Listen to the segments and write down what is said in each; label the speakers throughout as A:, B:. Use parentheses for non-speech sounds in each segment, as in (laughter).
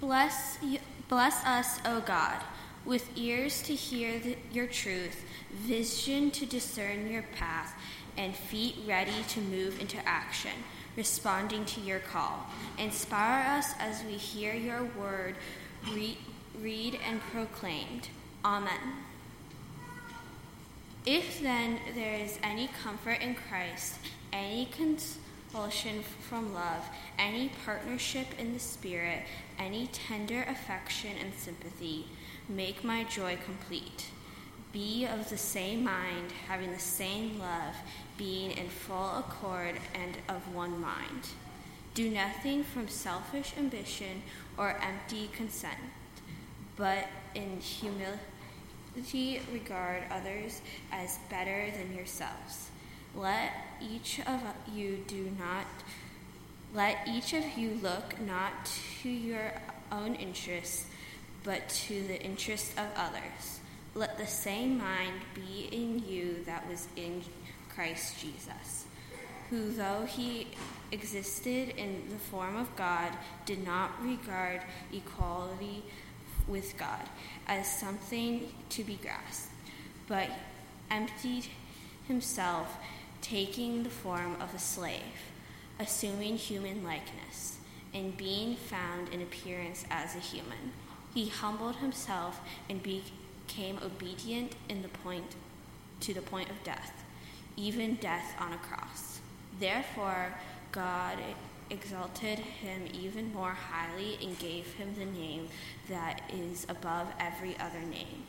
A: Bless, bless us, O God, with ears to hear the, your truth, vision to discern your path, and feet ready to move into action, responding to your call. Inspire us as we hear your word read, read and proclaimed. Amen. If then there is any comfort in Christ, any consolation from love, any partnership in the Spirit, any tender affection and sympathy, make my joy complete. Be of the same mind, having the same love, being in full accord and of one mind. Do nothing from selfish ambition or empty consent, but in humility regard others as better than yourselves. Let each of you do not let each of you look not to your own interests, but to the interests of others. Let the same mind be in you that was in Christ Jesus, who, though he existed in the form of God, did not regard equality with God as something to be grasped, but emptied himself, taking the form of a slave assuming human likeness, and being found in appearance as a human. He humbled himself and became obedient in the point to the point of death, even death on a cross. Therefore, God exalted him even more highly and gave him the name that is above every other name,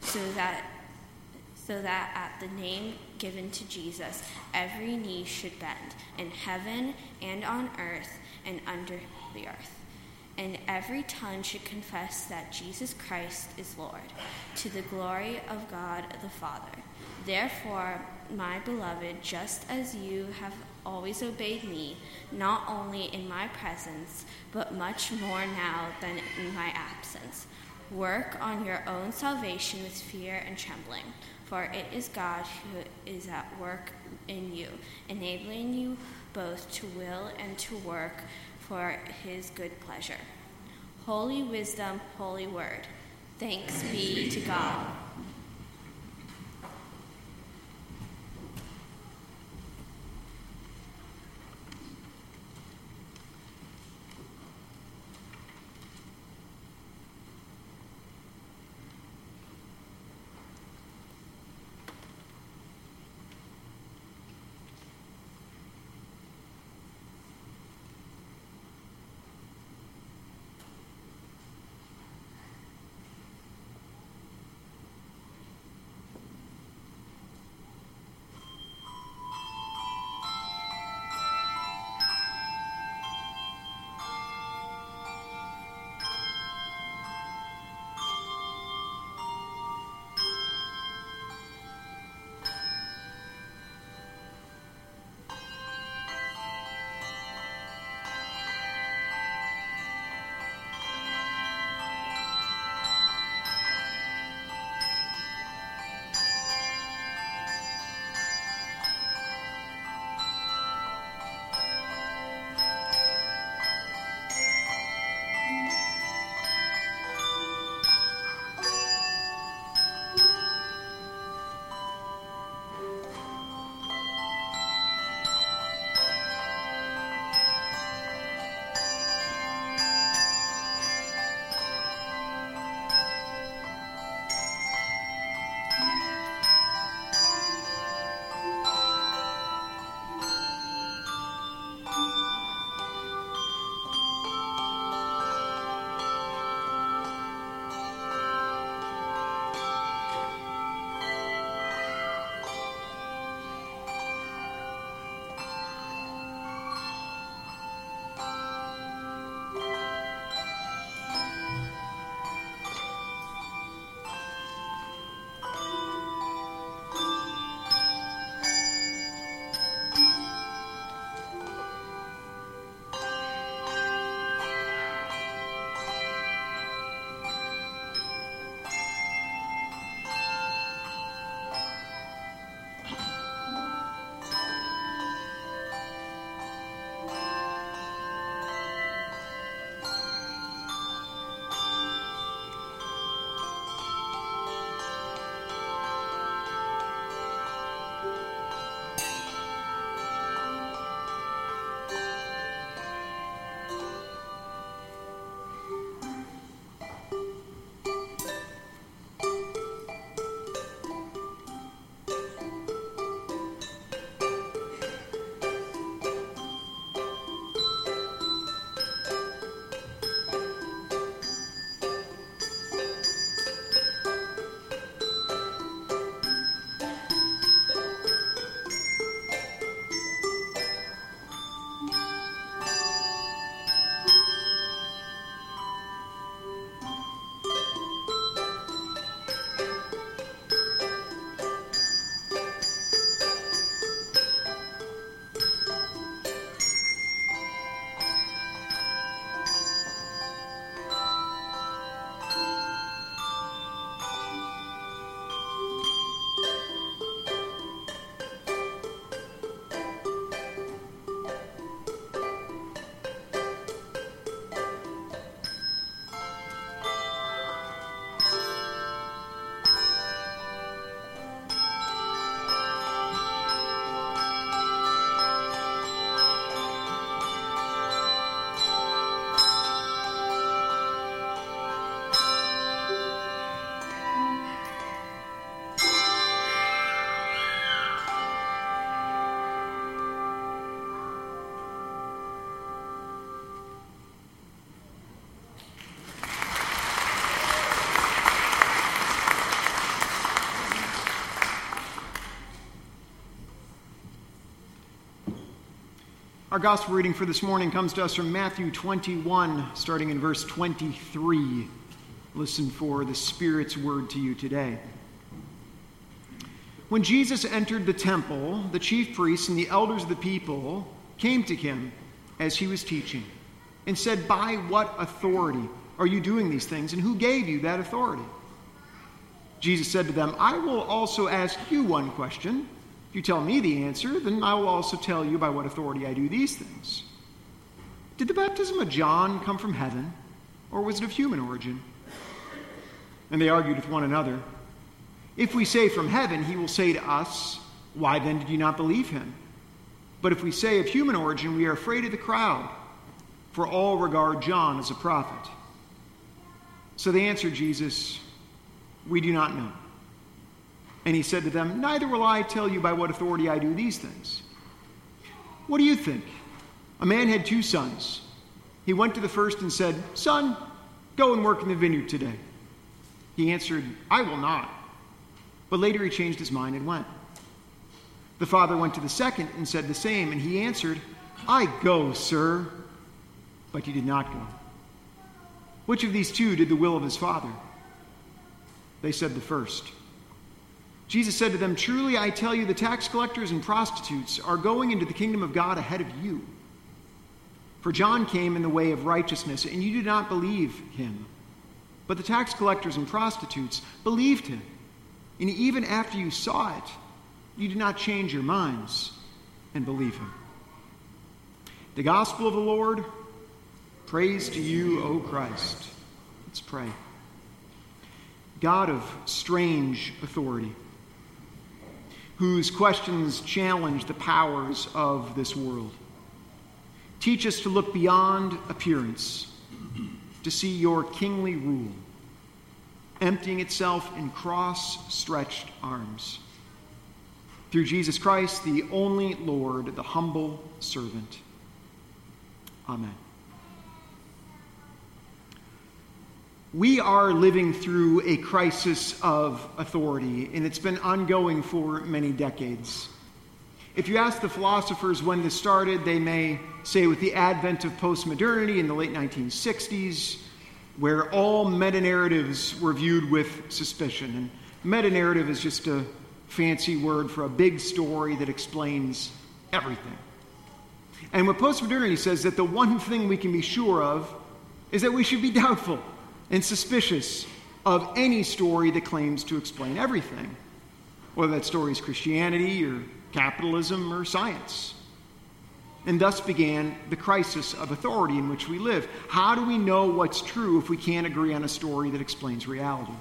A: so that so that at the name given to Jesus, every knee should bend in heaven and on earth and under the earth. And every tongue should confess that Jesus Christ is Lord, to the glory of God the Father. Therefore, my beloved, just as you have always obeyed me, not only in my presence, but much more now than in my absence, work on your own salvation with fear and trembling for it is God who is at work in you, enabling you both to will and to work for his good pleasure. Holy wisdom, holy word. Thanks be to God.
B: Our gospel reading for this morning comes to us from Matthew 21, starting in verse 23. Listen for the Spirit's word to you today. When Jesus entered the temple, the chief priests and the elders of the people came to him as he was teaching and said, By what authority are you doing these things, and who gave you that authority? Jesus said to them, I will also ask you one question. If you tell me the answer, then I will also tell you by what authority I do these things. Did the baptism of John come from heaven, or was it of human origin? And they argued with one another. If we say from heaven, he will say to us, Why then did you not believe him? But if we say of human origin, we are afraid of the crowd, for all regard John as a prophet. So they answered Jesus, We do not know. And he said to them, Neither will I tell you by what authority I do these things. What do you think? A man had two sons. He went to the first and said, Son, go and work in the vineyard today. He answered, I will not. But later he changed his mind and went. The father went to the second and said the same, and he answered, I go, sir. But he did not go. Which of these two did the will of his father? They said the first. Jesus said to them, Truly I tell you, the tax collectors and prostitutes are going into the kingdom of God ahead of you. For John came in the way of righteousness, and you did not believe him. But the tax collectors and prostitutes believed him. And even after you saw it, you did not change your minds and believe him. The gospel of the Lord, praise to you, O Christ. Let's pray. God of strange authority whose questions challenge the powers of this world. Teach us to look beyond appearance, to see your kingly rule, emptying itself in cross stretched arms. Through Jesus Christ, the only Lord, the humble servant. Amen. We are living through a crisis of authority, and it's been ongoing for many decades. If you ask the philosophers when this started, they may say with the advent of postmodernity in the late 1960s, where all meta narratives were viewed with suspicion. And meta narrative is just a fancy word for a big story that explains everything. And what postmodernity says that the one thing we can be sure of is that we should be doubtful and suspicious of any story that claims to explain everything, whether that story is Christianity or capitalism or science. And thus began the crisis of authority in which we live. How do we know what's true if we can't agree on a story that explains reality?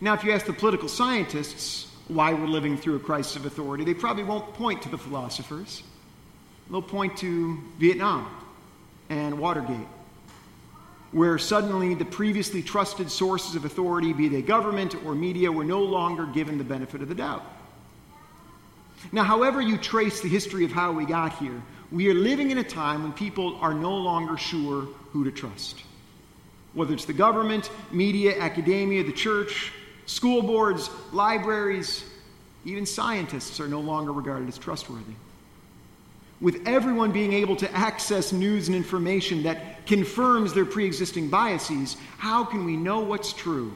B: Now, if you ask the political scientists why we're living through a crisis of authority, they probably won't point to the philosophers. They'll point to Vietnam and Watergate where suddenly the previously trusted sources of authority, be they government or media, were no longer given the benefit of the doubt. Now, however you trace the history of how we got here, we are living in a time when people are no longer sure who to trust. Whether it's the government, media, academia, the church, school boards, libraries, even scientists are no longer regarded as trustworthy with everyone being able to access news and information that confirms their pre existing biases, how can we know what's true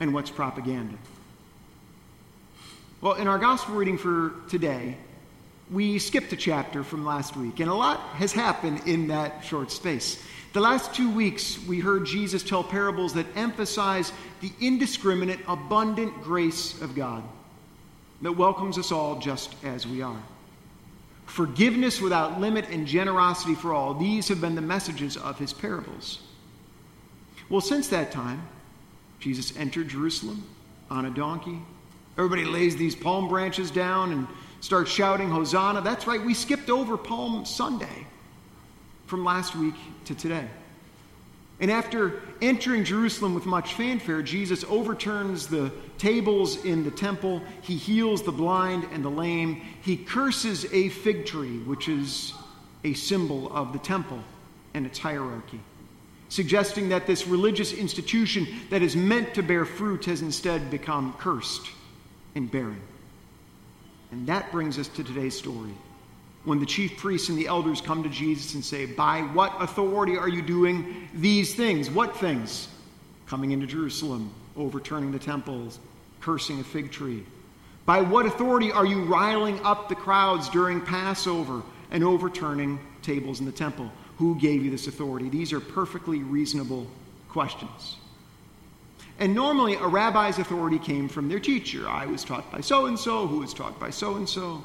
B: and what's propaganda? Well, in our gospel reading for today, we skipped a chapter from last week, and a lot has happened in that short space. The last two weeks, we heard Jesus tell parables that emphasize the indiscriminate, abundant grace of God that welcomes us all just as we are forgiveness without limit, and generosity for all. These have been the messages of his parables. Well, since that time, Jesus entered Jerusalem on a donkey. Everybody lays these palm branches down and starts shouting, Hosanna. That's right, we skipped over Palm Sunday from last week to today. And after entering Jerusalem with much fanfare, Jesus overturns the tables in the temple. He heals the blind and the lame. He curses a fig tree, which is a symbol of the temple and its hierarchy, suggesting that this religious institution that is meant to bear fruit has instead become cursed and barren. And that brings us to today's story when the chief priests and the elders come to Jesus and say, By what authority are you doing these things? What things? Coming into Jerusalem, overturning the temples, cursing a fig tree. By what authority are you riling up the crowds during Passover and overturning tables in the temple? Who gave you this authority? These are perfectly reasonable questions. And normally, a rabbi's authority came from their teacher. I was taught by so and so, who was taught by so and so.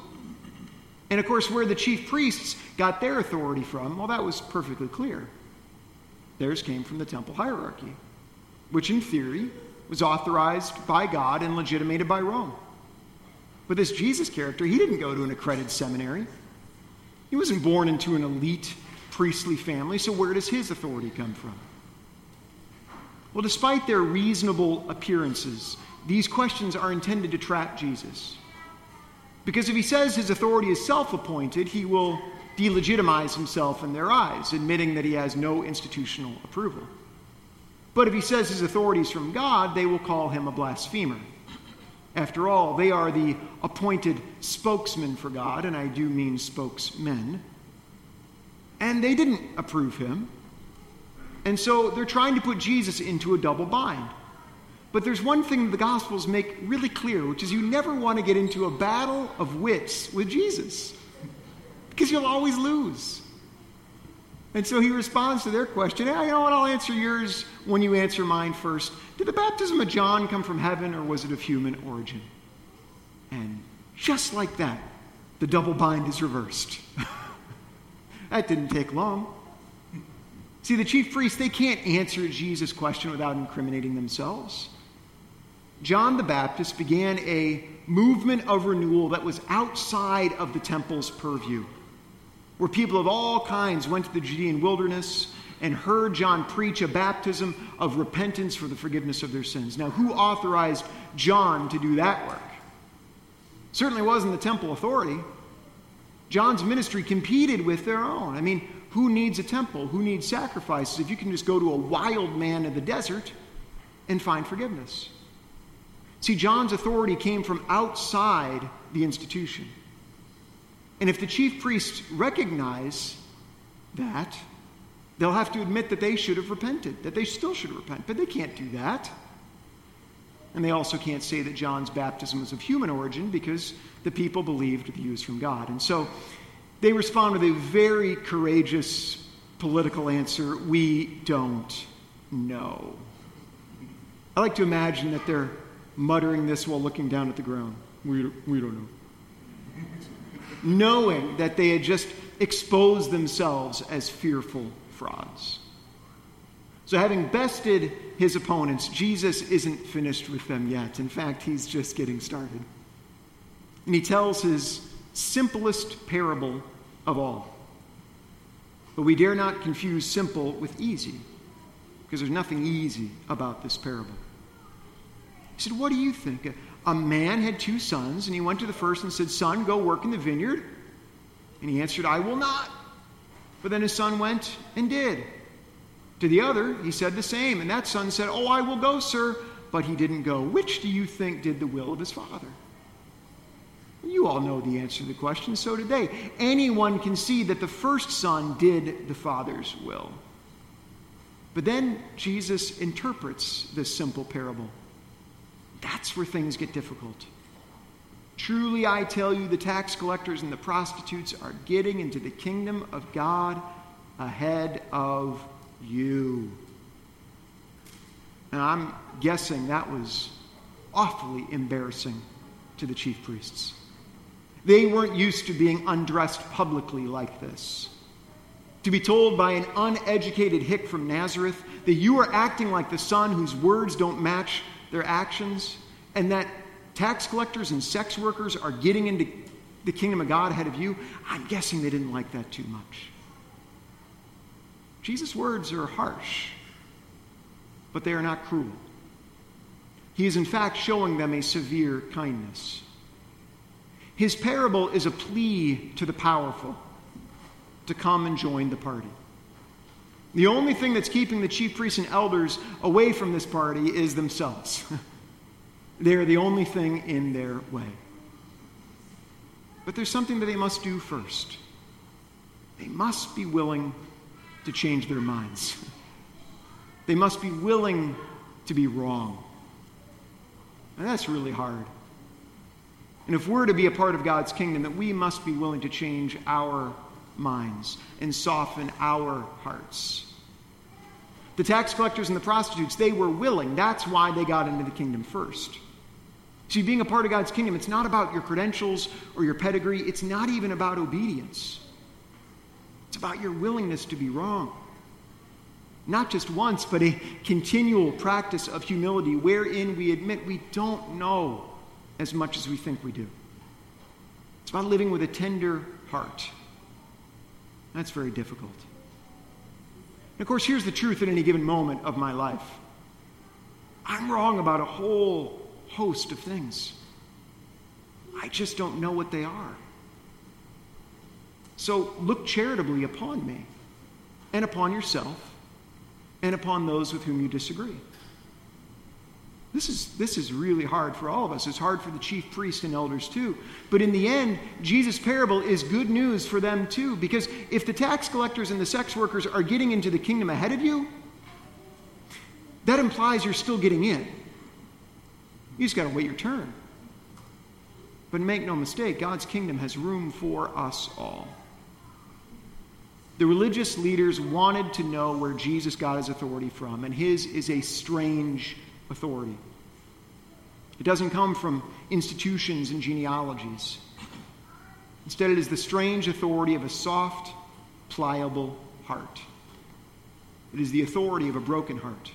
B: And of course, where the chief priests got their authority from, well, that was perfectly clear. Theirs came from the temple hierarchy, which in theory was authorized by God and legitimated by Rome. But this Jesus character, he didn't go to an accredited seminary. He wasn't born into an elite priestly family, so where does his authority come from? Well, despite their reasonable appearances, these questions are intended to trap Jesus. Because if he says his authority is self appointed, he will delegitimize himself in their eyes, admitting that he has no institutional approval. But if he says his authority is from God, they will call him a blasphemer. After all, they are the appointed spokesman for God, and I do mean spokesmen. And they didn't approve him. And so they're trying to put Jesus into a double bind. But there's one thing the Gospels make really clear, which is you never want to get into a battle of wits with Jesus, because you'll always lose. And so he responds to their question. Hey, you know what? I'll answer yours when you answer mine first. Did the baptism of John come from heaven or was it of human origin? And just like that, the double bind is reversed. (laughs) that didn't take long. See, the chief priests, they can't answer Jesus' question without incriminating themselves. John the Baptist began a movement of renewal that was outside of the temple's purview where people of all kinds went to the Judean wilderness and heard John preach a baptism of repentance for the forgiveness of their sins. Now, who authorized John to do that work? Certainly wasn't the temple authority. John's ministry competed with their own. I mean, who needs a temple? Who needs sacrifices if you can just go to a wild man in the desert and find forgiveness? See, John's authority came from outside the institution. And if the chief priests recognize that, they'll have to admit that they should have repented, that they still should repent. But they can't do that. And they also can't say that John's baptism was of human origin because the people believed that he was from God. And so they respond with a very courageous political answer we don't know. I like to imagine that they're muttering this while looking down at the ground. We, we don't know knowing that they had just exposed themselves as fearful frauds. So, having bested his opponents, Jesus isn't finished with them yet. In fact, he's just getting started. And he tells his simplest parable of all. But we dare not confuse simple with easy, because there's nothing easy about this parable. He said, What do you think? a man had two sons, and he went to the first and said, Son, go work in the vineyard. And he answered, I will not. But then his son went and did. To the other, he said the same. And that son said, Oh, I will go, sir. But he didn't go. Which do you think did the will of his father? You all know the answer to the question, so did they. Anyone can see that the first son did the father's will. But then Jesus interprets this simple parable. That's where things get difficult. Truly, I tell you, the tax collectors and the prostitutes are getting into the kingdom of God ahead of you. And I'm guessing that was awfully embarrassing to the chief priests. They weren't used to being undressed publicly like this. To be told by an uneducated hick from Nazareth that you are acting like the son whose words don't match their actions, and that tax collectors and sex workers are getting into the kingdom of God ahead of you, I'm guessing they didn't like that too much. Jesus' words are harsh, but they are not cruel. He is, in fact, showing them a severe kindness. His parable is a plea to the powerful to come and join the party. The only thing that's keeping the chief priests and elders away from this party is themselves. (laughs) They're the only thing in their way. But there's something that they must do first. they must be willing to change their minds. (laughs) They must be willing to be wrong. And that's really hard. And if we're to be a part of God's kingdom, that we must be willing to change our minds and soften our hearts. The tax collectors and the prostitutes, they were willing. That's why they got into the kingdom first. See, being a part of God's kingdom, it's not about your credentials or your pedigree, it's not even about obedience. It's about your willingness to be wrong. Not just once, but a continual practice of humility wherein we admit we don't know as much as we think we do. It's about living with a tender heart. That's very difficult. And of course, here's the truth at any given moment of my life I'm wrong about a whole host of things. I just don't know what they are. So look charitably upon me and upon yourself and upon those with whom you disagree. This is, this is really hard for all of us. It's hard for the chief priests and elders too. But in the end, Jesus' parable is good news for them too. Because if the tax collectors and the sex workers are getting into the kingdom ahead of you, that implies you're still getting in. You just got to wait your turn. But make no mistake, God's kingdom has room for us all. The religious leaders wanted to know where Jesus got his authority from, and his is a strange authority. It doesn't come from institutions and genealogies. Instead, it is the strange authority of a soft, pliable heart. It is the authority of a broken heart.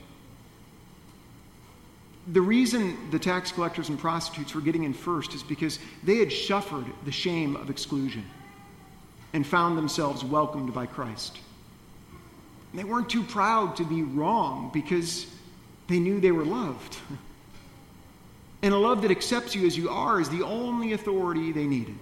B: The reason the tax collectors and prostitutes were getting in first is because they had suffered the shame of exclusion and found themselves welcomed by Christ. They weren't too proud to be wrong because they knew they were loved. And a love that accepts you as you are is the only authority they needed.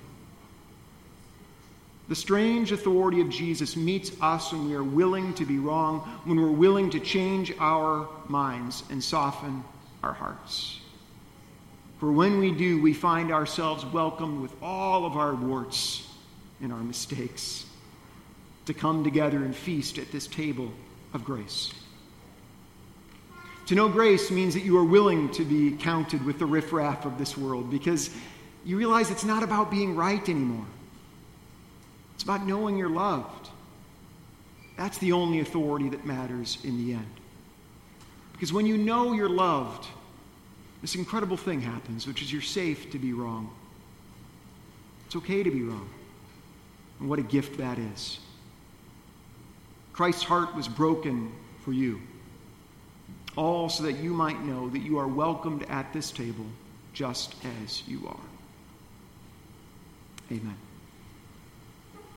B: The strange authority of Jesus meets us when we are willing to be wrong, when we're willing to change our minds and soften our hearts. For when we do, we find ourselves welcomed with all of our warts and our mistakes to come together and feast at this table of grace. To know grace means that you are willing to be counted with the riffraff of this world because you realize it's not about being right anymore. It's about knowing you're loved. That's the only authority that matters in the end. Because when you know you're loved, this incredible thing happens, which is you're safe to be wrong. It's okay to be wrong. And what a gift that is. Christ's heart was broken for you all so that you might know that you are welcomed at this table just as you are. Amen.